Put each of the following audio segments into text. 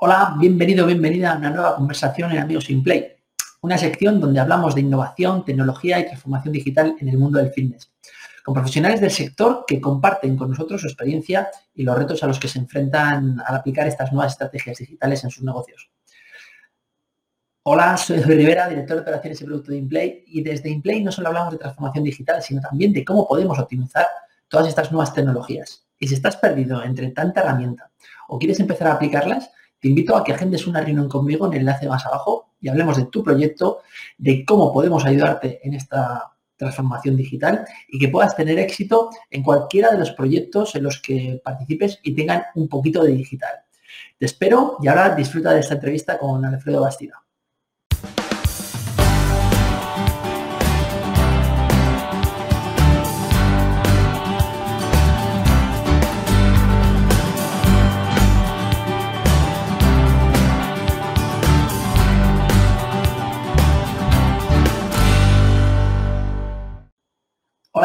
Hola, bienvenido, bienvenida a una nueva conversación en Amigos in Play, una sección donde hablamos de innovación, tecnología y transformación digital en el mundo del fitness, con profesionales del sector que comparten con nosotros su experiencia y los retos a los que se enfrentan al aplicar estas nuevas estrategias digitales en sus negocios. Hola, soy David Rivera, director de operaciones y producto de InPlay, y desde InPlay no solo hablamos de transformación digital, sino también de cómo podemos optimizar todas estas nuevas tecnologías. Y si estás perdido entre tanta herramienta o quieres empezar a aplicarlas, te invito a que agendes una reunión conmigo en el enlace más abajo y hablemos de tu proyecto, de cómo podemos ayudarte en esta transformación digital y que puedas tener éxito en cualquiera de los proyectos en los que participes y tengan un poquito de digital. Te espero y ahora disfruta de esta entrevista con Alfredo Bastida.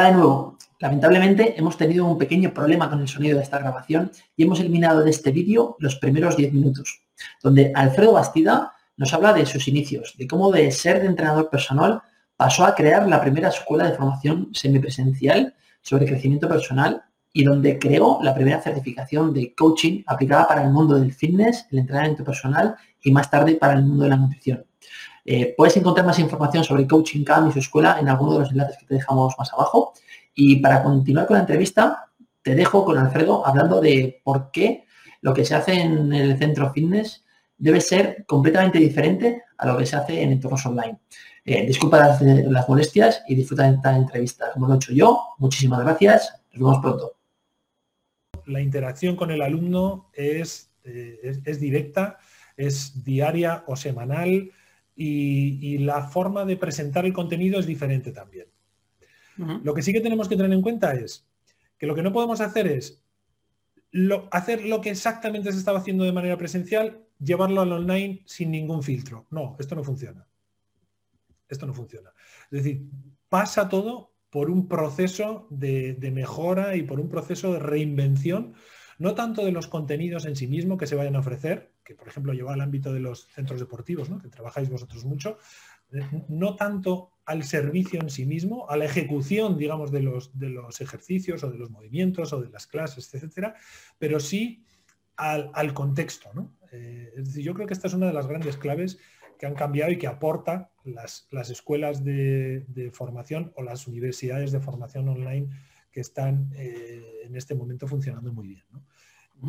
De nuevo. Lamentablemente hemos tenido un pequeño problema con el sonido de esta grabación y hemos eliminado de este vídeo los primeros 10 minutos, donde Alfredo Bastida nos habla de sus inicios, de cómo de ser de entrenador personal pasó a crear la primera escuela de formación semipresencial sobre crecimiento personal y donde creó la primera certificación de coaching aplicada para el mundo del fitness, el entrenamiento personal y más tarde para el mundo de la nutrición. Eh, puedes encontrar más información sobre Coaching Camp y su escuela en alguno de los enlaces que te dejamos más abajo. Y para continuar con la entrevista, te dejo con Alfredo hablando de por qué lo que se hace en el centro fitness debe ser completamente diferente a lo que se hace en entornos online. Eh, disculpa las, molestias y disfruta de esta entrevista. Como lo he hecho yo, muchísimas gracias. Nos vemos pronto. La interacción con el alumno es, eh, es directa, es diaria o semanal y, la forma de presentar el contenido es diferente también. Lo que sí que tenemos que tener en cuenta es que lo que no podemos hacer es hacer lo que exactamente se estaba haciendo de manera presencial, llevarlo al online sin ningún filtro. No, esto no funciona. Esto no funciona. Es decir, pasa todo por un proceso de, de mejora y por un proceso de reinvención no tanto de los contenidos en sí mismo que se vayan a ofrecer, que por ejemplo lleva al ámbito de los centros deportivos, que trabajáis vosotros mucho, eh, no tanto al servicio en sí mismo, a la ejecución, digamos, de los, de los ejercicios o de los movimientos o de las clases, etcétera, pero sí al, contexto. Eh, es decir, yo creo que esta es una de las grandes claves que han cambiado y que aporta las, escuelas de, formación o las universidades de formación online que están eh, en este momento funcionando muy bien.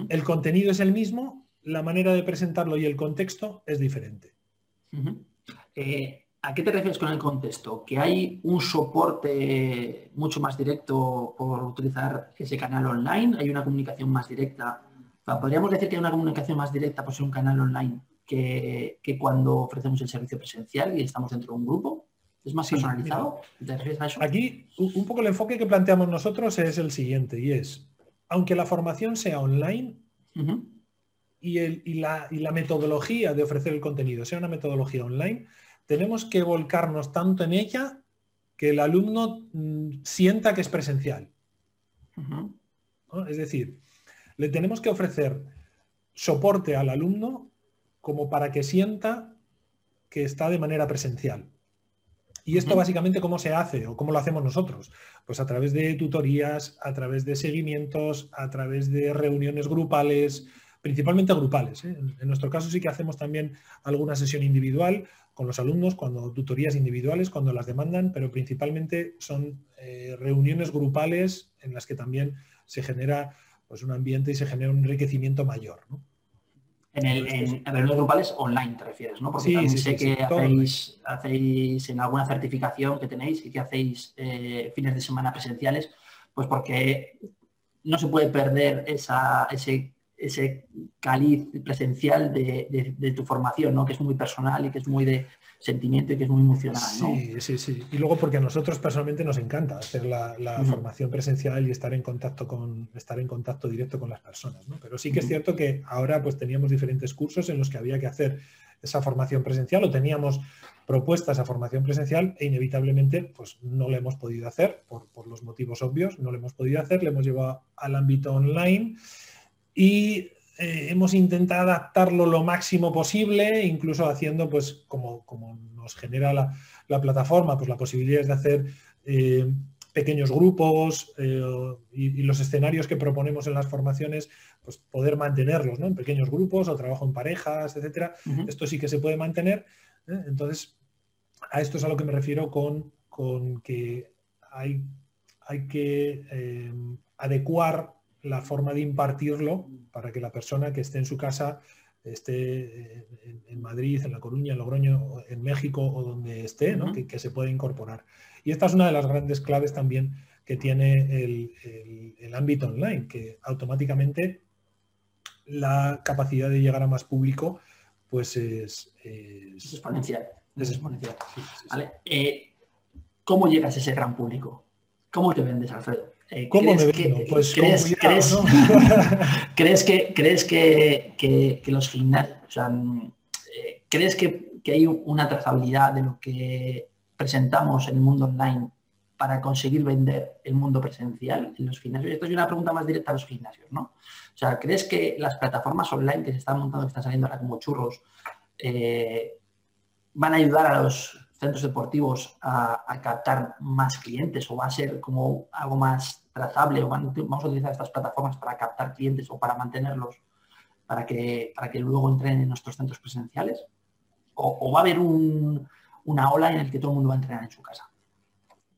El contenido es el mismo, la manera de presentarlo y el contexto es diferente. Eh, ¿A qué te refieres con el contexto? ¿Que hay un soporte mucho más directo por utilizar ese canal online? ¿Hay una comunicación más directa? ¿Podríamos decir que hay una comunicación más directa por ser un canal online que, que cuando ofrecemos el servicio presencial y estamos dentro de un grupo? ¿Es más personalizado? Aquí un poco el enfoque que planteamos nosotros es el siguiente y es, aunque la formación sea online y, la, metodología de ofrecer el contenido sea una metodología online, tenemos que volcarnos tanto en ella que el alumno mm, sienta que es presencial. Es decir, le tenemos que ofrecer soporte al alumno como para que sienta que está de manera presencial. ¿Y esto básicamente cómo se hace o cómo lo hacemos nosotros? Pues a través de tutorías, a través de seguimientos, a través de reuniones grupales, principalmente grupales. ¿eh? En, nuestro caso sí que hacemos también alguna sesión individual con los alumnos, cuando tutorías individuales, cuando las demandan, pero principalmente son eh, reuniones grupales en las que también se genera pues, un ambiente y se genera un enriquecimiento mayor. En, el, en reuniones grupales online te refieres, ¿no? Porque también sé que hacéis, hacéis en alguna certificación que tenéis y que hacéis eh, fines de semana presenciales, pues porque no se puede perder esa, ese, ese caliz presencial de, de, tu formación, ¿no? Que es muy personal y que es muy de, sentimiento y que es muy emocional. Sí, sí, sí. Y luego porque a nosotros personalmente nos encanta hacer la, formación presencial y estar en contacto con estar en contacto directo con las personas. ¿no? Pero sí que es cierto que ahora pues teníamos diferentes cursos en los que había que hacer esa formación presencial o teníamos propuestas a formación presencial e inevitablemente pues no lo hemos podido hacer por, por los motivos obvios, no lo hemos podido hacer, le hemos llevado al ámbito online y eh, hemos intentado adaptarlo lo máximo posible, incluso haciendo, pues, como, como nos genera la, plataforma, pues la posibilidad de hacer eh, pequeños grupos eh, y, los escenarios que proponemos en las formaciones, pues poder mantenerlos ¿no? en pequeños grupos o trabajo en parejas, etcétera. Esto sí que se puede mantener. Entonces, a esto es a lo que me refiero con, con que hay, hay que adecuar la forma de impartirlo para que la persona que esté en su casa esté en, Madrid, en La Coruña, en Logroño, en México o donde esté, que, se pueda incorporar. Y esta es una de las grandes claves también que tiene el, ámbito online, que automáticamente la capacidad de llegar a más público pues es, exponencial. Eh, ¿Cómo llegas a ese gran público? ¿Cómo te vendes, Alfredo? Eh, ¿Cómo me que, pues crees, que, crees que, los gimnasios, o sea, eh, crees que, hay una trazabilidad de lo que presentamos en el mundo online para conseguir vender el mundo presencial en los gimnasios? Esto es una pregunta más directa a los gimnasios, ¿no? O sea, ¿crees que las plataformas online que se están montando, que están saliendo ahora como churros, eh, van a ayudar a los centros deportivos a, captar más clientes o va a ser como algo más trazable o vamos a utilizar estas plataformas para captar clientes o para mantenerlos para que, para que luego entren en nuestros centros presenciales? ¿O, va a haber una ola en el que todo el mundo va a entrenar en su casa?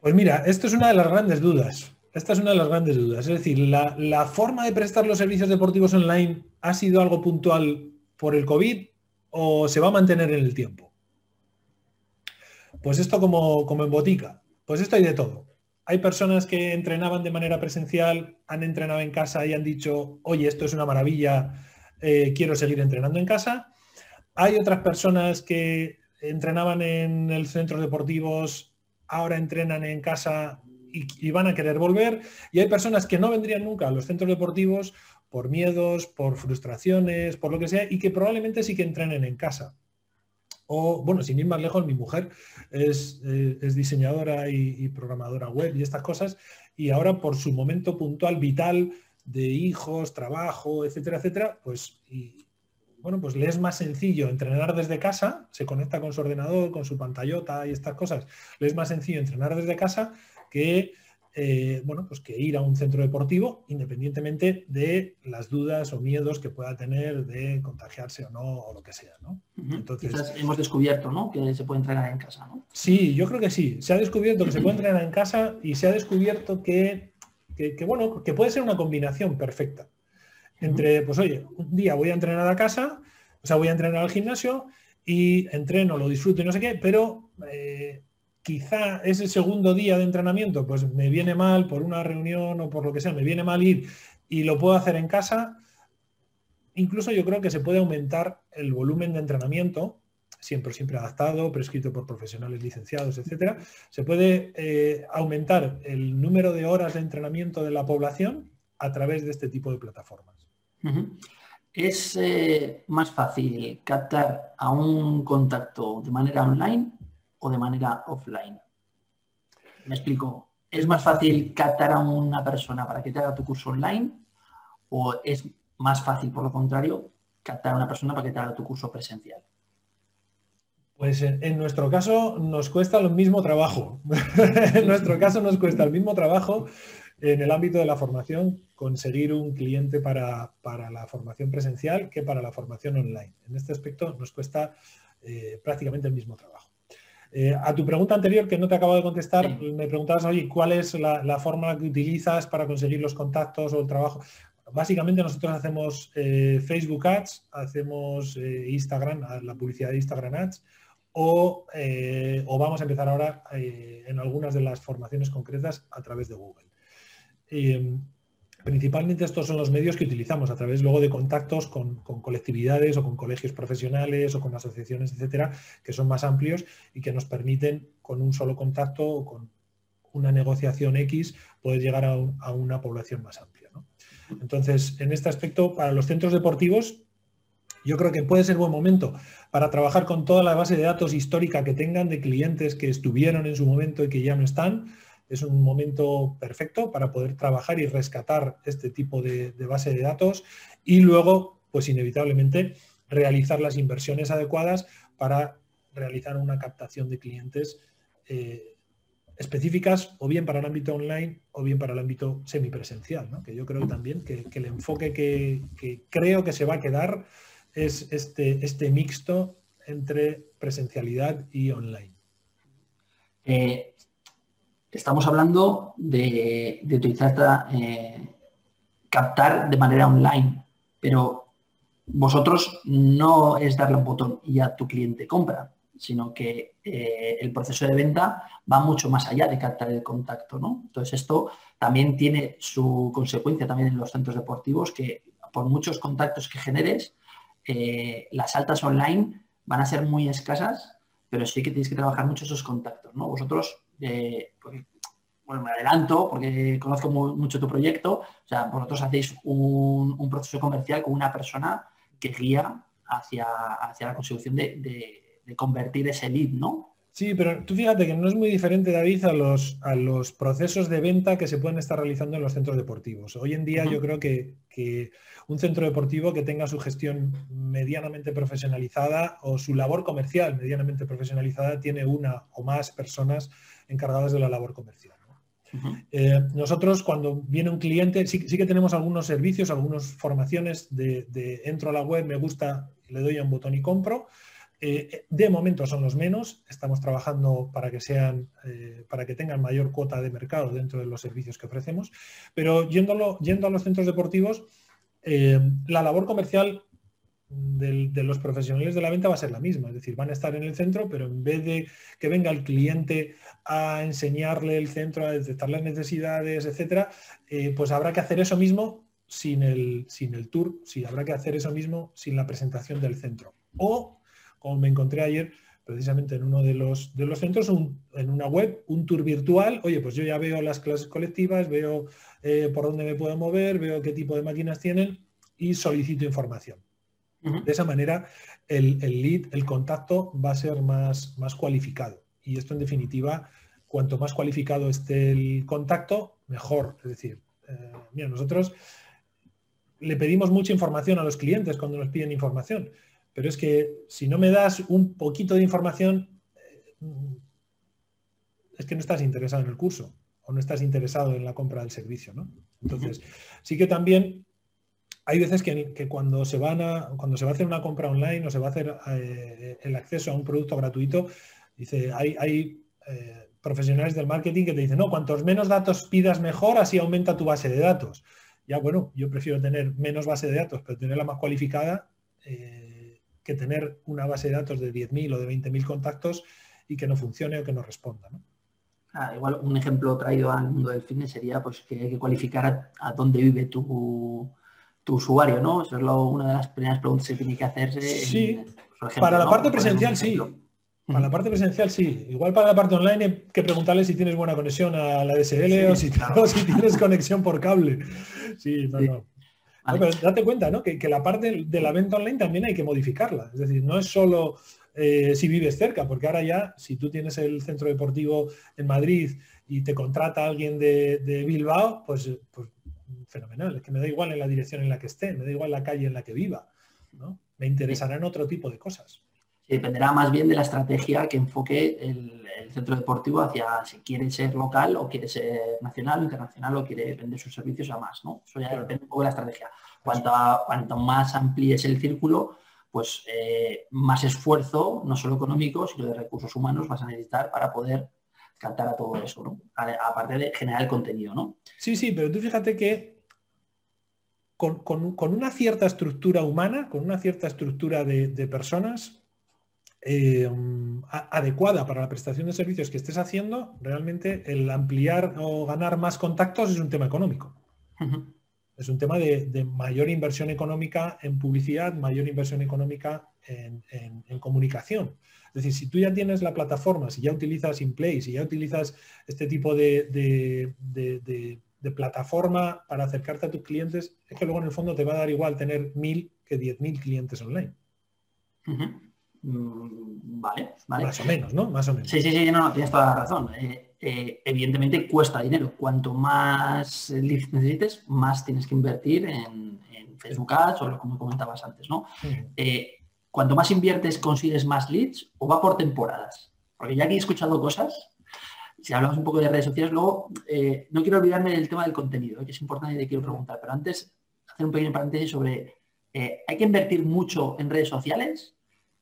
Pues mira, esto es una de las grandes dudas. Esta es una de las grandes dudas. Es decir, la, la forma de prestar los servicios deportivos online ha sido algo puntual por el COVID o se va a mantener en el tiempo. Pues esto como, en botica, pues esto hay de todo. Hay personas que entrenaban de manera presencial, han entrenado en casa y han dicho, oye, esto es una maravilla, eh, quiero seguir entrenando en casa. Hay otras personas que entrenaban en el centros deportivos, ahora entrenan en casa y, y, van a querer volver. Y hay personas que no vendrían nunca a los centros deportivos por miedos, por frustraciones, por lo que sea, y que probablemente sí que entrenen en casa. O, bueno, sin ir más lejos, mi mujer es, eh, diseñadora y, programadora web y estas cosas, y ahora por su momento puntual, vital, de hijos, trabajo, etcétera, etcétera, pues, y, bueno, pues le es más sencillo entrenar desde casa, se conecta con su ordenador, con su pantallota y estas cosas, le es más sencillo entrenar desde casa que eh, bueno, pues que ir a un centro deportivo, independientemente de las dudas o miedos que pueda tener de contagiarse o no, o lo que sea, ¿no? Entonces, hemos descubierto, ¿no? Que se puede entrenar en casa, ¿no? Sí, yo creo que sí. Se ha descubierto que se puede entrenar en casa y se ha descubierto que, bueno, que puede ser una combinación perfecta. Entre, pues oye, un día voy a entrenar a casa, o sea, voy a entrenar al gimnasio y entreno, lo disfruto y no sé qué, pero eh, quizá ese segundo día de entrenamiento, pues me viene mal por una reunión o por lo que sea, me viene mal ir y lo puedo hacer en casa, incluso yo creo que se puede aumentar el volumen de entrenamiento, siempre, siempre adaptado, prescrito por profesionales licenciados, etcétera. Se puede eh, aumentar el número de horas de entrenamiento de la población a través de este tipo de plataformas. ¿Es eh, más fácil captar a un contacto de manera online o de manera offline. Me explico. ¿Es más fácil captar a una persona para que te haga tu curso online o es más fácil, por lo contrario, captar a una persona para que te haga tu curso presencial? Pues en, nuestro caso nos cuesta lo mismo trabajo. en nuestro caso nos cuesta el mismo trabajo en el ámbito de la formación conseguir un cliente para, la formación presencial que para la formación online. En este aspecto nos cuesta eh, prácticamente el mismo trabajo. Eh, a tu pregunta anterior, que no te acabo de contestar, me preguntabas, oye, ¿cuál es la, fórmula que utilizas para conseguir los contactos o el trabajo? Básicamente nosotros hacemos eh, Facebook Ads, hacemos eh, Instagram, la publicidad de Instagram Ads, o, o vamos a empezar ahora en algunas de las formaciones concretas a través de Google. Principalmente estos son los medios que utilizamos a través luego de contactos con, colectividades o con colegios profesionales o con asociaciones, etcétera, que son más amplios y que nos permiten con un solo contacto o con una negociación X poder llegar a, una población más amplia. Entonces, en este aspecto, para los centros deportivos, yo creo que puede ser buen momento para trabajar con toda la base de datos histórica que tengan de clientes que estuvieron en su momento y que ya no están, es un momento perfecto para poder trabajar y rescatar este tipo de, base de datos y luego pues inevitablemente realizar las inversiones adecuadas para realizar una captación de clientes eh, específicas o bien para el ámbito online o bien para el ámbito semipresencial, que yo creo también que, el enfoque que, creo que se va a quedar es este, este mixto entre presencialidad y online. Eh, estamos hablando de, utilizar eh, captar de manera online, pero vosotros no es darle un botón y ya tu cliente compra sino que eh, el proceso de venta va mucho más allá de captar el contacto. ¿no? Entonces esto también tiene su consecuencia también en los centros deportivos, que por muchos contactos que generes, eh, las altas online van a ser muy escasas, pero sí que tienes que trabajar mucho esos contactos. ¿no? Vosotros, eh, bueno, me adelanto porque conozco mucho tu proyecto, o sea, vosotros hacéis un, proceso comercial con una persona que guía hacia, hacia la consecución de de convertir ese lead, ¿no? Sí, pero tú fíjate que no es muy diferente, David, a los, a los procesos de venta que se pueden estar realizando en los centros deportivos. Hoy en día yo creo que, un centro deportivo que tenga su gestión medianamente profesionalizada o su labor comercial medianamente profesionalizada tiene una o más personas encargadas de la labor comercial. Eh, nosotros cuando viene un cliente, sí, que tenemos algunos servicios, algunas formaciones de, de entro a la web, me gusta, le doy a un botón y compro, eh, de momento son los menos, estamos trabajando para que sean, eh, para que tengan mayor cuota de mercado dentro de los servicios que ofrecemos, pero yéndolo, yendo a los centros deportivos, eh, la labor comercial de los profesionales de la venta va a ser la misma, es decir, van a estar en el centro, pero en vez de que venga el cliente a enseñarle el centro, a detectar las necesidades, etcétera, pues habrá que hacer eso mismo sin el, sin el tour, sí, habrá que hacer eso mismo sin la presentación del centro. O como me encontré ayer precisamente en uno de los, de los centros, en una web, un tour virtual. Oye, pues yo ya veo las clases colectivas, veo eh, por dónde me puedo mover, veo qué tipo de máquinas tienen y solicito información. De esa manera, el, lead, el contacto va a ser más, más cualificado. Y esto, en definitiva, cuanto más cualificado esté el contacto, mejor. Es decir, eh, mira, nosotros le pedimos mucha información a los clientes cuando nos piden información pero es que si no me das un poquito de información, eh, es que no estás interesado en el curso o no estás interesado en la compra del servicio. ¿no? Entonces, sí que también hay veces que, cuando, se van a, cuando se va a hacer una compra online o se va a hacer eh, el acceso a un producto gratuito, dice, hay, hay eh, profesionales del marketing que te dicen, no, cuantos menos datos pidas mejor, así aumenta tu base de datos. Ya bueno, yo prefiero tener menos base de datos, pero tenerla más cualificada que tener una base de datos de 10.000 o de 20.000 contactos y que no funcione o que no responda. Ah, igual un ejemplo traído al mundo del fitness sería pues que hay que cualificar a, dónde vive tu, usuario, ¿no? Eso es una de las primeras preguntas que tiene que hacerse. Sí, para la parte presencial sí. Para la parte presencial sí. Igual para la parte online hay que preguntarle si tienes buena conexión a la DSL o, si, tienes conexión por cable. Sí, no, no pero date cuenta, ¿no? Que, la parte de la venta online también hay que modificarla. Es decir, no es solo eh, si vives cerca, porque ahora ya, si tú tienes el centro deportivo en Madrid y te contrata alguien de, Bilbao, pues, pues, fenomenal. Es que me da igual en la dirección en la que esté, me da igual la calle en la que viva. ¿no? Me interesarán otro tipo de cosas. dependerá más bien de la estrategia que enfoque el, centro deportivo hacia si quiere ser local o quiere ser nacional o internacional o quiere vender sus servicios a más, ¿no? Eso ya depende un poco de la estrategia. Cuanto, cuanto más amplíes el círculo, pues eh, más esfuerzo, no solo económico, sino de recursos humanos vas a necesitar para poder captar a todo eso, ¿no? Aparte de generar el contenido, ¿no? Sí, sí, pero tú fíjate que con, una cierta estructura humana, con una cierta estructura de personas, eh, adecuada para la prestación de servicios que estés haciendo, realmente el ampliar o ganar más contactos es un tema económico. Es un tema de, mayor inversión económica en publicidad, mayor inversión económica en, comunicación. Es decir, si tú ya tienes la plataforma, si ya utilizas InPlay, si ya utilizas este tipo de, plataforma para acercarte a tus clientes, es que luego en el fondo te va a dar igual tener mil que diez mil clientes online. Mm, vale, vale. Más o menos, ¿no? Más o menos. Sí, sí, sí, no, no tienes toda la razón. Eh, eh, evidentemente cuesta dinero. Cuanto más leads necesites, más tienes que invertir en, Facebook Ads o como comentabas antes, ¿no? Eh, cuanto más inviertes, consigues más leads o va por temporadas. Porque ya que he escuchado cosas, si hablamos un poco de redes sociales, luego no quiero olvidarme del tema del contenido, que es importante y te quiero preguntar, pero antes hacer un pequeño paréntesis sobre, ¿hay que invertir mucho en redes sociales?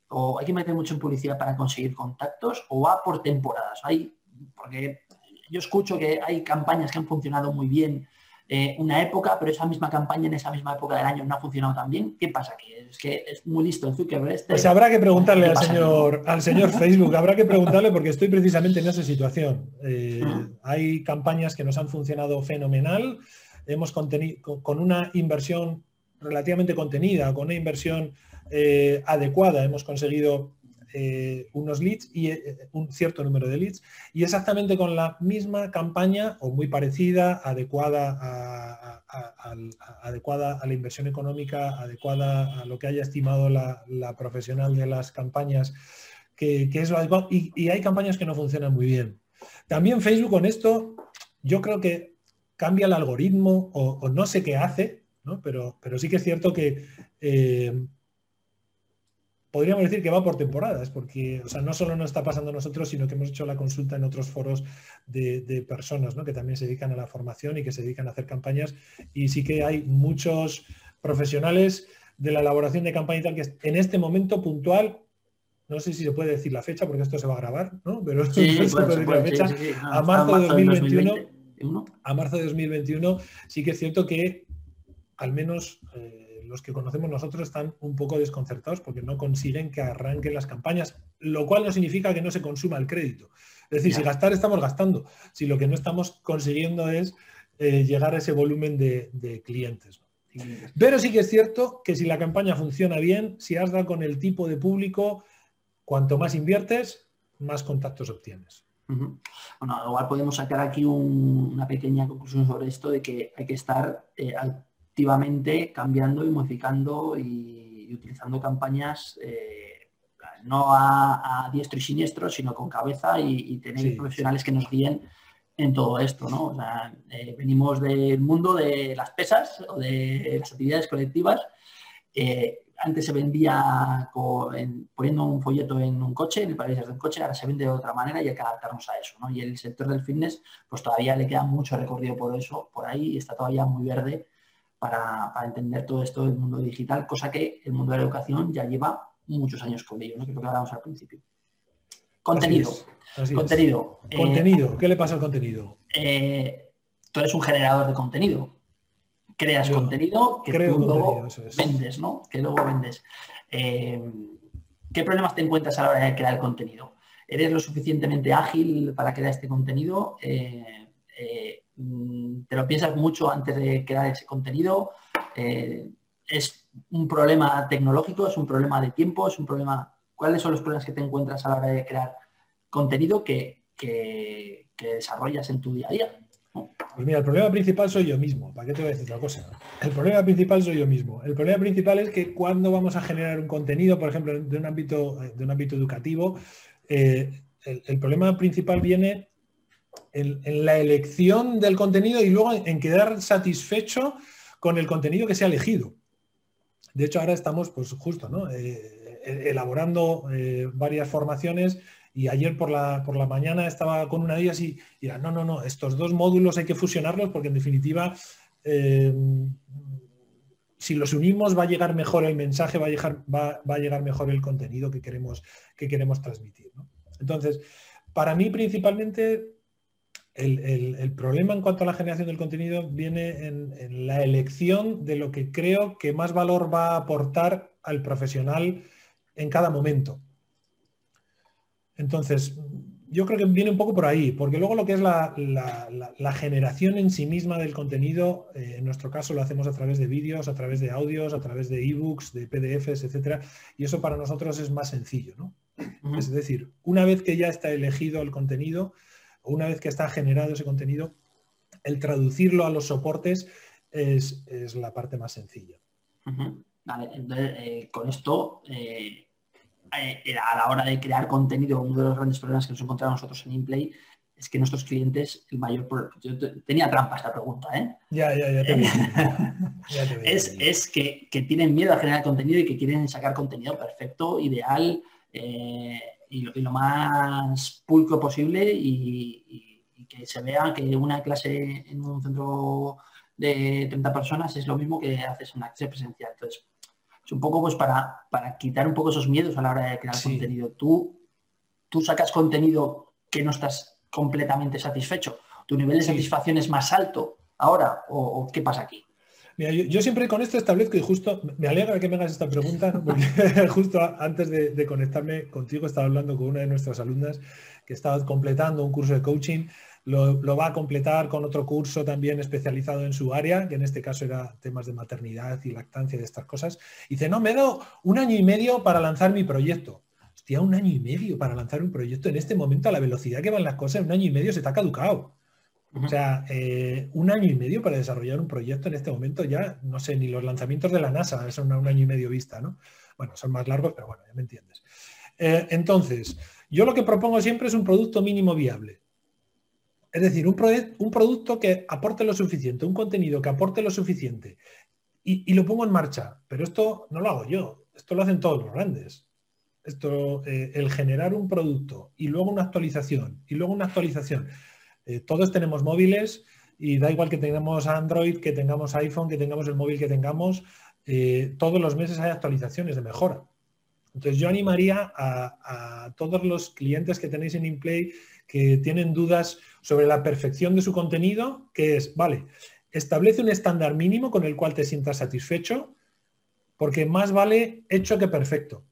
o hay que meter mucho en publicidad para conseguir contactos o va por temporadas. Hay, porque yo escucho que hay campañas que han funcionado muy bien eh, una época, pero esa misma campaña en esa misma época del año no ha funcionado tan bien. ¿Qué pasa aquí? Es que es muy listo el Zuckerberg este. Pues habrá que preguntarle al señor, al señor Facebook, habrá que preguntarle porque estoy precisamente en esa situación. Eh, hay campañas que nos han funcionado fenomenal, hemos con una inversión relativamente contenida, con una inversión eh, adecuada hemos conseguido eh, unos leads y eh, un cierto número de leads y exactamente con la misma campaña o muy parecida, adecuada a, adecuada a la inversión económica, adecuada a lo que haya estimado la, profesional de las campañas, que, es lo adecuado. Y, hay campañas que no funcionan muy bien. También Facebook con esto, yo creo que cambia el algoritmo o, no sé qué hace, Pero, pero sí que es cierto que podríamos decir que va por temporadas, porque o sea, no solo nos está pasando a nosotros, sino que hemos hecho la consulta en otros foros de, personas que también se dedican a la formación y que se dedican a hacer campañas. Y sí que hay muchos profesionales de la elaboración de campaña y tal que en este momento puntual, no sé si se puede decir la fecha porque esto se va a grabar, ¿no? Pero sí, se puede decir la fecha, a marzo de 2021, a marzo de 2021 sí que es cierto que al menos eh, los que conocemos nosotros están un poco desconcertados porque no consiguen que arranquen las campañas, lo cual no significa que no se consuma el crédito. Es decir, si gastar estamos gastando, si lo que no estamos consiguiendo es eh, llegar a ese volumen de, clientes. Pero sí que es cierto que si la campaña funciona bien, si has dado con el tipo de público, cuanto más inviertes, más contactos obtienes. Bueno, igual podemos sacar aquí una pequeña conclusión sobre esto de que hay que estar eh, activamente cambiando y modificando y, utilizando campañas eh, no a, diestro y siniestro, sino con cabeza y, tener profesionales que nos guíen en todo esto. ¿no? Eh, venimos del mundo de las pesas o de las actividades colectivas. Eh, antes se vendía poniendo un folleto en un coche, en el parabrisas de un coche, ahora se vende de otra manera y hay que adaptarnos a eso. Y el sector del fitness, pues todavía le queda mucho recorrido por eso, por ahí, y está todavía muy verde para, entender todo esto del mundo digital, cosa que el mundo de la educación ya lleva muchos años con ello, ¿no? que es lo que hablábamos al principio. Contenido. contenido. Eh, contenido. ¿Qué le pasa al contenido? Eh, tú eres un generador de contenido. Creas contenido que luego vendes, ¿no? Que luego vendes. Eh, ¿Qué problemas te encuentras a la hora de crear contenido? ¿Eres lo suficientemente ágil para crear este contenido? Te lo piensas mucho antes de crear ese contenido. Eh, es un problema tecnológico, es un problema de tiempo, es un problema... ¿Cuáles son los problemas que te encuentras a la hora de crear contenido que, desarrollas en tu día a día? Pues mira, el problema principal soy yo mismo. ¿Para qué te voy a decir otra cosa? El problema principal soy yo mismo. El problema principal es que cuando vamos a generar un contenido, por ejemplo, de un ámbito, de un ámbito educativo, eh, el, problema principal viene en, la elección del contenido y luego en, quedar satisfecho con el contenido que se ha elegido. De hecho, ahora estamos, pues justo, ¿no? Eh, e, elaborando eh, varias formaciones y ayer por la, por la mañana estaba con una de ellas y, era, no, no, no, estos dos módulos hay que fusionarlos porque en definitiva, eh, si los unimos va a llegar mejor el mensaje, va a llegar, va, a llegar mejor el contenido que queremos, que queremos transmitir. Entonces, para mí principalmente el, problema en cuanto a la generación del contenido viene en, la elección de lo que creo que más valor va a aportar al profesional en cada momento. Entonces, yo creo que viene un poco por ahí, porque luego lo que es la, generación en sí misma del contenido, eh, en nuestro caso lo hacemos a través de vídeos, a través de audios, a través de ebooks, de PDFs, etcétera, y eso para nosotros es más sencillo, ¿no? Es decir, una vez que ya está elegido el contenido, una vez que está generado ese contenido, el traducirlo a los soportes es, la parte más sencilla. Vale, entonces eh, con esto eh, eh, a la hora de crear contenido, uno de los grandes problemas que nos encontramos nosotros en InPlay es que nuestros clientes, el mayor yo tenía trampa esta pregunta, ¿eh? Ya, ya, ya. es, es que, tienen miedo a generar contenido y que quieren sacar contenido perfecto, ideal eh, y, lo, más pulcro posible y, que se vea que una clase en un centro de 30 personas es lo mismo que haces en una clase presencial. Entonces, es un poco pues para, para quitar un poco esos miedos a la hora de crear contenido. Tú, tú sacas contenido que no estás completamente satisfecho. ¿Tu nivel de satisfacción es más alto ahora o, qué pasa aquí? Mira, yo, siempre con esto establezco y justo me alegra que me hagas esta pregunta, porque justo antes de, conectarme contigo estaba hablando con una de nuestras alumnas que estaba completando un curso de coaching, lo, va a completar con otro curso también especializado en su área, que en este caso era temas de maternidad y lactancia y de estas cosas. Y dice, no, me he un año y medio para lanzar mi proyecto hostia, un año y medio para lanzar un proyecto en este momento a la velocidad que van las cosas, un año y medio se está caducado. O sea, eh, un año y medio para desarrollar un proyecto en este momento ya, no sé, ni los lanzamientos de la NASA son un año y medio vista, ¿no? Bueno, son más largos, pero bueno, ya me entiendes. Eh, entonces, yo lo que propongo siempre es un producto mínimo viable. Es decir, un, producto que aporte lo suficiente, un contenido que aporte lo suficiente y, y, lo pongo en marcha. Pero esto no lo hago yo, esto lo hacen todos los grandes esto, eh, el generar un producto y luego una actualización y luego una actualización. Eh, todos tenemos móviles y da igual que tengamos Android, que tengamos iPhone, que tengamos el móvil que tengamos, eh, todos los meses hay actualizaciones de mejora. Entonces yo animaría a, a, todos los clientes que tenéis en InPlay que tienen dudas sobre la perfección de su contenido, que es, vale, establece un estándar mínimo con el cual te sientas satisfecho, porque más vale hecho que perfecto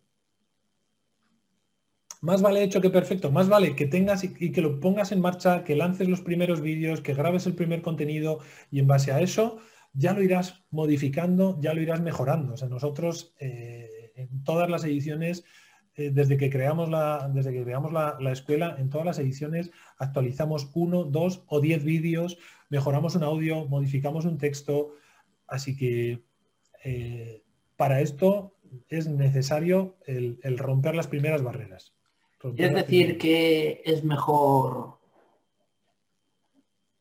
más vale hecho que perfecto, más vale que tengas y, que lo pongas en marcha, que lances los primeros vídeos, que grabes el primer contenido y en base a eso ya lo irás modificando, ya lo irás mejorando. O sea, nosotros eh, en todas las ediciones, eh, desde que creamos, la, desde que creamos la, escuela, en todas las ediciones actualizamos uno, dos o diez vídeos, mejoramos un audio, modificamos un texto. Así que eh, para esto es necesario el romper las primeras barreras. Es decir, que es mejor...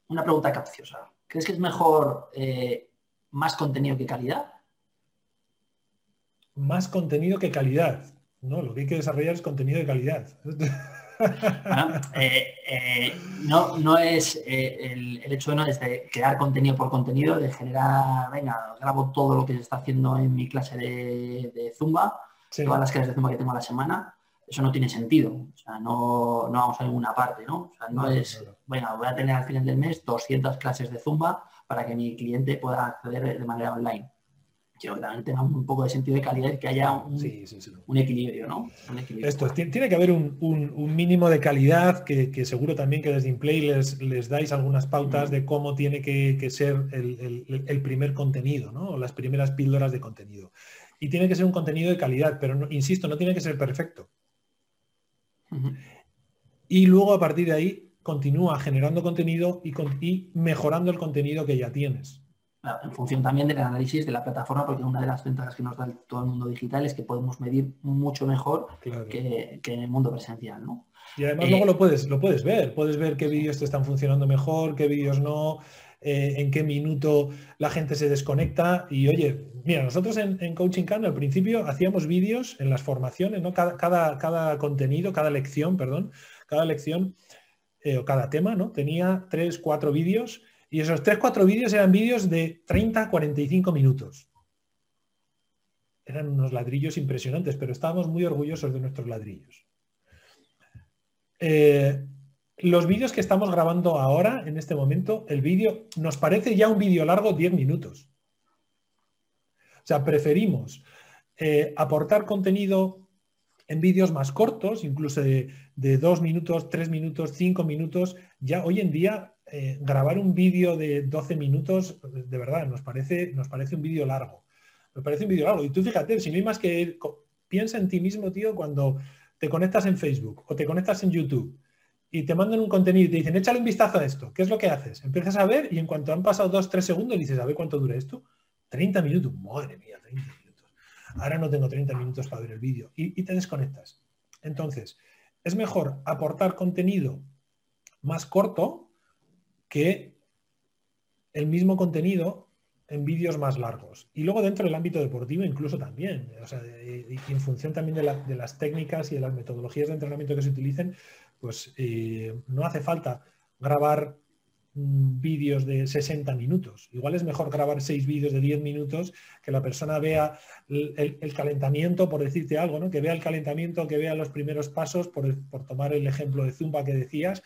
Una pregunta capciosa. ¿Crees que es mejor eh, más contenido que calidad? Más contenido que calidad. No, lo que hay que desarrollar es contenido de calidad. Eh, eh, no, no es el, hecho no es de crear contenido por contenido, de generar, venga, grabo todo lo que se está haciendo en mi clase de, Zumba, todas las clases de Zumba que tengo a la semana, eso no tiene sentido. O sea, no, no vamos a ninguna parte, ¿no? O sea, no, es, bueno, voy a tener al final del mes 200 clases de Zumba para que mi cliente pueda acceder de manera online. Quiero que también tenga un poco de sentido de calidad y que haya un, equilibrio, ¿no? Esto, tiene que haber un, mínimo de calidad que, seguro también que desde InPlay les, les dais algunas pautas de cómo tiene que, ser el, primer contenido, ¿no? O las primeras píldoras de contenido. Y tiene que ser un contenido de calidad, pero insisto, no tiene que ser perfecto. Y luego a partir de ahí continúa generando contenido y, mejorando el contenido que ya tienes. en función también del análisis de la plataforma, porque una de las ventajas que nos da todo el mundo digital es que podemos medir mucho mejor que, en el mundo presencial, ¿no? Y además luego eh, lo puedes, lo puedes ver, puedes ver qué vídeos te están funcionando mejor, qué vídeos no, eh, en qué minuto la gente se desconecta. Y oye, mira, nosotros en, Coaching Can al principio hacíamos vídeos en las formaciones, ¿no? Cada, cada, contenido, cada lección, perdón, cada lección eh, o cada tema, ¿no? Tenía tres, cuatro vídeos y esos tres, cuatro vídeos eran vídeos de 30 45 minutos. Eran unos ladrillos impresionantes, pero estábamos muy orgullosos de nuestros ladrillos. Eh, los vídeos que estamos grabando ahora, en este momento, el vídeo nos parece ya un vídeo largo 10 minutos. O sea, preferimos eh, aportar contenido en vídeos más cortos, incluso de, dos minutos, tres minutos, cinco minutos. Ya hoy en día eh, grabar un vídeo de 12 minutos, de verdad, nos parece, nos parece un vídeo largo. Nos parece un vídeo largo. Y tú fíjate, si no hay más que piensa en ti mismo, tío, cuando te conectas en Facebook o te conectas en YouTube y te mandan un contenido y te dicen, échale un vistazo a esto. ¿Qué es lo que haces? Empiezas a ver y en cuanto han pasado dos, tres segundos dices, a ver cuánto dura esto. 30 minutos, madre mía, 30 minutos. ahora no tengo 30 minutos para ver el vídeo y, te desconectas. Entonces, es mejor aportar contenido más corto que el mismo contenido en vídeos más largos. Y luego dentro del ámbito deportivo incluso también, o sea, en función también de, las técnicas y de las metodologías de entrenamiento que se utilicen, pues eh, no hace falta grabar Mm, vídeos de 60 minutos. Igual es mejor grabar seis vídeos de 10 minutos, que la persona vea el, calentamiento, por decirte algo, ¿no? que vea el calentamiento, que vea los primeros pasos, por, tomar el ejemplo de Zumba que decías,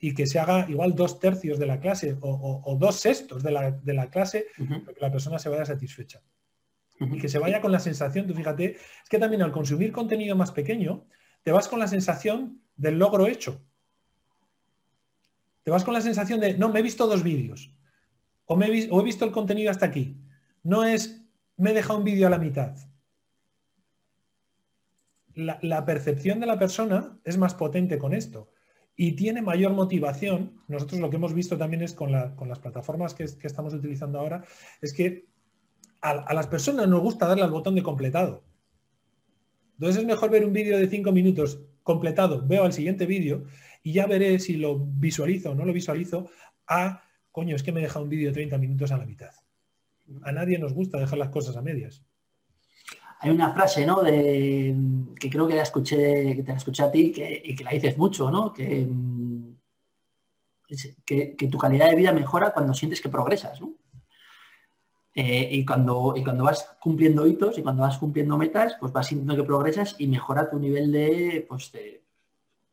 y que se haga igual dos tercios de la clase o, dos sextos de la, clase, para que la persona se vaya satisfecha. Y que se vaya con la sensación, tú fíjate, es que también al consumir contenido más pequeño, te vas con la sensación del logro hecho te vas con la sensación de, no, me he visto dos vídeos, o, me he, visto el contenido hasta aquí. No es, me he dejado un vídeo a la mitad. La, percepción de la persona es más potente con esto y tiene mayor motivación. Nosotros lo que hemos visto también es con, las plataformas que, estamos utilizando ahora, es que a, a, las personas nos gusta darle al botón de completado. Entonces es mejor ver un vídeo de cinco minutos completado, veo al siguiente vídeo y ya veré si lo visualizo o no lo visualizo a, coño, es que me deja un vídeo de 30 minutos a la mitad. A nadie nos gusta dejar las cosas a medias. Hay una frase, ¿no? De, que creo que la escuché, que te la escuché a ti y que la dices mucho, ¿no? Que, que, tu calidad de vida mejora cuando sientes que progresas, ¿no? Eh, y, cuando, y cuando vas cumpliendo hitos y cuando vas cumpliendo metas, pues vas sintiendo que progresas y mejora tu nivel de, pues, de,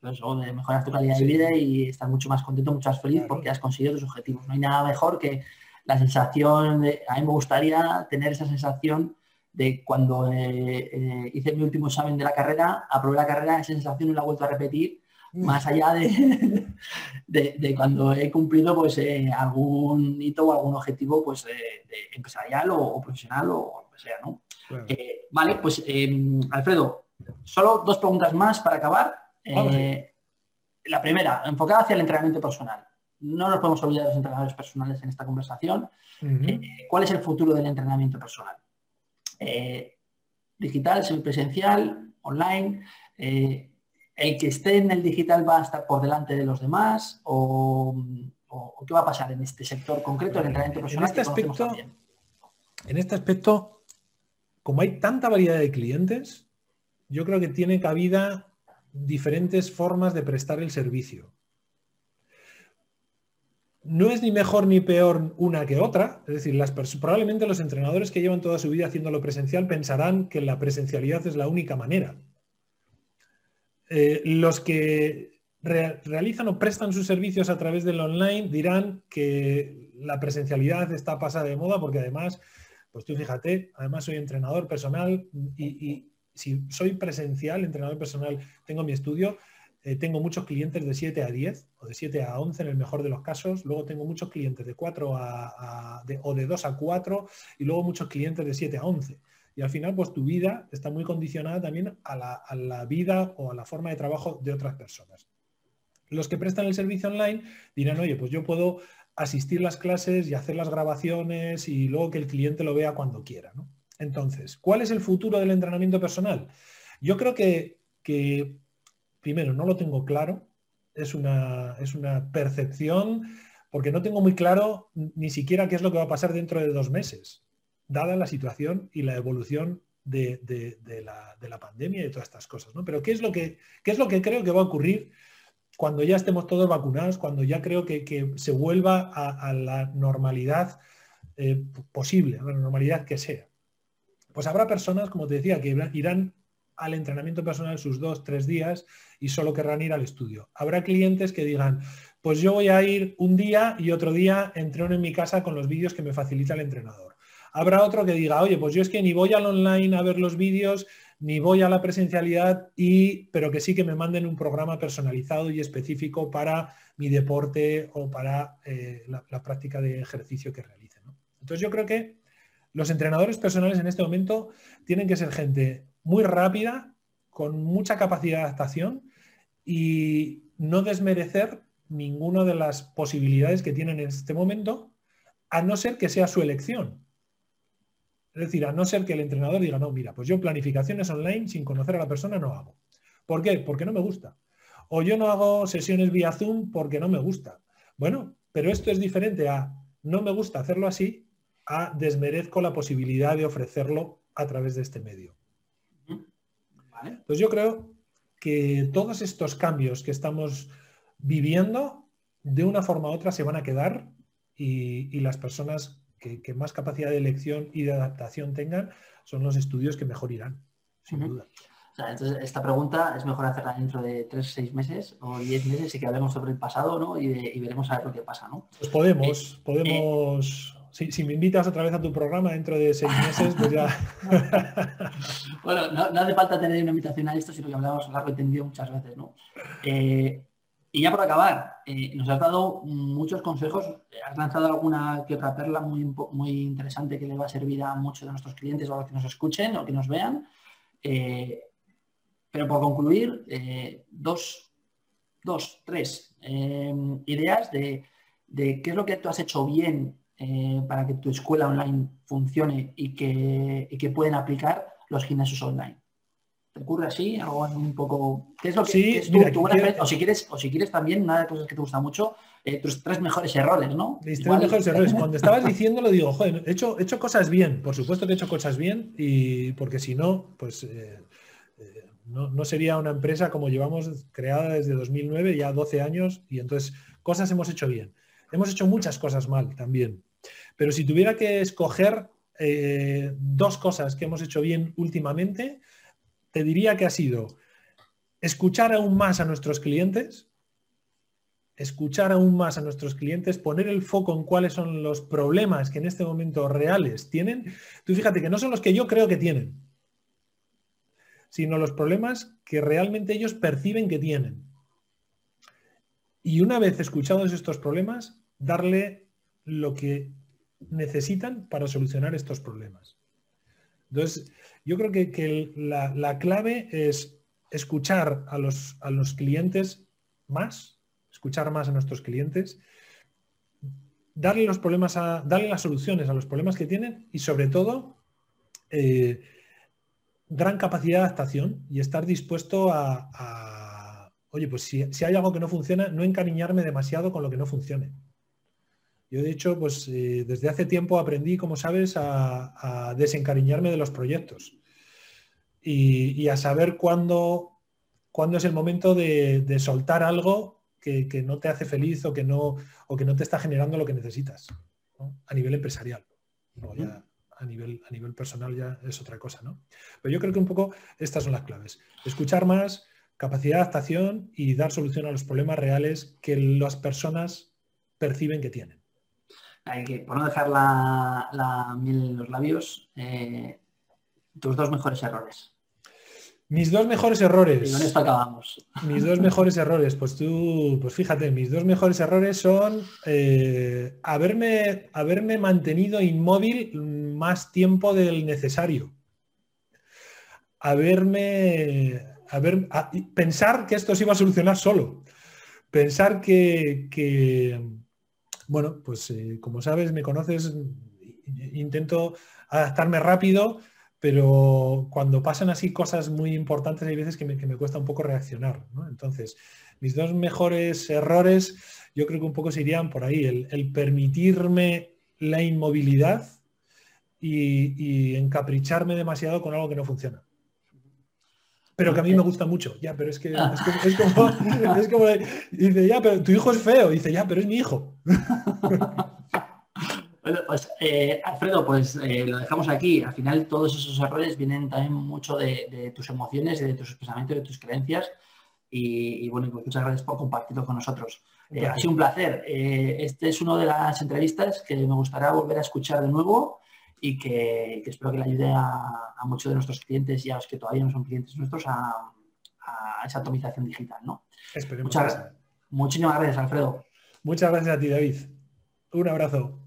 de mejorar tu calidad de vida y estar mucho más contento, mucho más feliz porque has conseguido tus objetivos. No hay nada mejor que la sensación, de, a mí me gustaría tener esa sensación de cuando eh, eh, hice mi último examen de la carrera, aprobé la carrera, esa sensación no la he vuelto a repetir. Más allá de, de, cuando he cumplido pues eh, algún hito o algún objetivo pues empresarial o, profesional o lo que sea, ¿no? vale, pues em, Alfredo, solo dos preguntas más para acabar. Eh, la primera, enfocada hacia el entrenamiento personal. No nos podemos olvidar de los entrenadores personales en esta conversación. Eh, ¿Cuál es el futuro del entrenamiento personal? Eh, digital, semipresencial, online. ¿El que esté en el digital va a estar por delante de los demás? ¿O, qué va a pasar en este sector concreto del entrenamiento personal? En este, aspecto, en este aspecto, como hay tanta variedad de clientes, yo creo que tiene cabida diferentes formas de prestar el servicio. No es ni mejor ni peor una que otra, es decir, las probablemente los entrenadores que llevan toda su vida haciéndolo presencial pensarán que la presencialidad es la única manera. Eh, los que realizan o prestan sus servicios a través del online dirán que la presencialidad está pasada de moda porque además, pues tú fíjate, además soy entrenador personal y si soy presencial, entrenador personal, tengo mi estudio, eh, tengo muchos clientes de 7 a 10 o de 7 a 11 en el mejor de los casos, luego tengo muchos clientes de 4 a, o de 2 a 4 y luego muchos clientes de 7 a 11. Y al final, pues tu vida está muy condicionada también a la, vida o a la forma de trabajo de otras personas. Los que prestan el servicio online dirán, oye, pues yo puedo asistir las clases y hacer las grabaciones y luego que el cliente lo vea cuando quiera. Entonces, ¿cuál es el futuro del entrenamiento personal? Yo creo que, primero, no lo tengo claro, es una, es una percepción, porque no tengo muy claro ni siquiera qué es lo que va a pasar dentro de dos meses, dada la situación y la evolución de, la, pandemia y de todas estas cosas. ¿no? Pero ¿qué es, lo que, creo que va a ocurrir cuando ya estemos todos vacunados, cuando ya creo que, se vuelva a, la normalidad eh, posible, a la normalidad que sea? Pues habrá personas, como te decía, que irán al entrenamiento personal sus dos, tres días y solo querrán ir al estudio. Habrá clientes que digan, pues yo voy a ir un día y otro día entreno en mi casa con los vídeos que me facilita el entrenador. Habrá otro que diga, oye, pues yo es que ni voy al online a ver los vídeos, ni voy a la presencialidad, y, pero que sí que me manden un programa personalizado y específico para mi deporte o para eh, la, práctica de ejercicio que realice. Entonces yo creo que los entrenadores personales en este momento tienen que ser gente muy rápida, con mucha capacidad de adaptación y no desmerecer ninguna de las posibilidades que tienen en este momento, a no ser que sea su elección. Es decir, a no ser que el entrenador diga, no, mira, pues yo planificaciones online sin conocer a la persona no hago. ¿Por qué? Porque no me gusta. O yo no hago sesiones vía Zoom porque no me gusta. Bueno, pero esto es diferente a no me gusta hacerlo así, a desmerezco la posibilidad de ofrecerlo a través de este medio. Pues yo creo que todos estos cambios que estamos viviendo, de una forma u otra se van a quedar y, las personas que, más capacidad de elección y de adaptación tengan son los estudios que mejor irán, sin duda. entonces, esta pregunta es mejor hacerla dentro de tres, seis meses o diez meses y que hablemos sobre el pasado ¿no? y, veremos a ver lo que pasa. ¿no? Pues podemos, eh, podemos... si, me invitas otra vez a tu programa dentro de seis meses, pues ya... bueno, no, hace falta tener una invitación a esto, sino que hablamos largo y tendido muchas veces, ¿no? Eh, y ya por acabar, eh, nos has dado muchos consejos, has lanzado alguna que otra perla muy, muy interesante que le va a servir a muchos de nuestros clientes o a los que nos escuchen o que nos vean. Eh, pero por concluir, eh, dos, dos, tres ideas de, qué es lo que tú has hecho bien para que tu escuela online funcione y que, y que pueden aplicar los gimnasios online. ¿Te ocurre así? Algo un poco. ¿Qué es lo que sí, o si quieres, o si quieres también, una de las cosas que te gusta mucho, eh, tus tres mejores errores, ¿no? Mis tres mejores errores. Cuando estabas diciendo lo digo, joder, he hecho, he hecho cosas bien, por supuesto que he hecho cosas bien, y porque si no, pues eh, eh, no, no, sería una empresa como llevamos creada desde 2009, ya 12 años, y entonces cosas hemos hecho bien. Hemos hecho muchas cosas mal también. Pero si tuviera que escoger dos cosas que hemos hecho bien últimamente, te diría que ha sido escuchar aún más a nuestros clientes, escuchar aún más a nuestros clientes, poner el foco en cuáles son los problemas que en este momento reales tienen. Tú fíjate que no son los que yo creo que tienen, sino los problemas que realmente ellos perciben que tienen. Y una vez escuchados estos problemas, darle lo que necesitan para solucionar estos problemas. Entonces, yo creo que, la, clave es escuchar a los, clientes más, escuchar más a nuestros clientes, darle los problemas a, las soluciones a los problemas que tienen y sobre todo eh, gran capacidad de adaptación y estar dispuesto a, oye, pues si, hay algo que no funciona, no encariñarme demasiado con lo que no funcione. Yo, de hecho, pues eh, desde hace tiempo aprendí, como sabes, a, desencariñarme de los proyectos y, a saber cuándo, cuándo, es el momento de, soltar algo que, no te hace feliz o que no, o que no te está generando lo que necesitas a nivel empresarial. a nivel, a nivel personal ya es otra cosa, ¿no? Pero yo creo que un poco estas son las claves. Escuchar más, capacidad de adaptación y dar solución a los problemas reales que las personas perciben que tienen hay que, por no dejar la, miel en los labios, eh, tus dos mejores errores. Mis dos mejores errores. Y con esto acabamos. Mis dos mejores errores. Pues tú, pues fíjate, mis dos mejores errores son eh, haberme, haberme mantenido inmóvil más tiempo del necesario. Haberme, haber, pensar que esto se iba a solucionar solo. Pensar que, que bueno, pues eh, como sabes, me conoces, intento adaptarme rápido, pero cuando pasan así cosas muy importantes hay veces que me, cuesta un poco reaccionar. Entonces, mis dos mejores errores yo creo que un poco serían por ahí, el, permitirme la inmovilidad y, encapricharme demasiado con algo que no funciona pero que a mí me gusta mucho. Ya, pero es que es como, es como, dice, ya, pero tu hijo es feo. Dice, ya, pero es mi hijo. Bueno, pues eh, Alfredo, pues eh, lo dejamos aquí. Al final todos esos errores vienen también mucho de, tus emociones, de tus pensamientos, de tus creencias. Y, bueno, pues muchas gracias por compartirlo con nosotros. Eh, ha sido un placer. este es una de las entrevistas que me gustaría volver a escuchar de nuevo y que, espero que le ayude a, muchos de nuestros clientes y a los que todavía no son clientes nuestros a, esa atomización digital. ¿no? Esperemos. muchísimas gracias, Alfredo. Muchas gracias a ti, David. Un abrazo.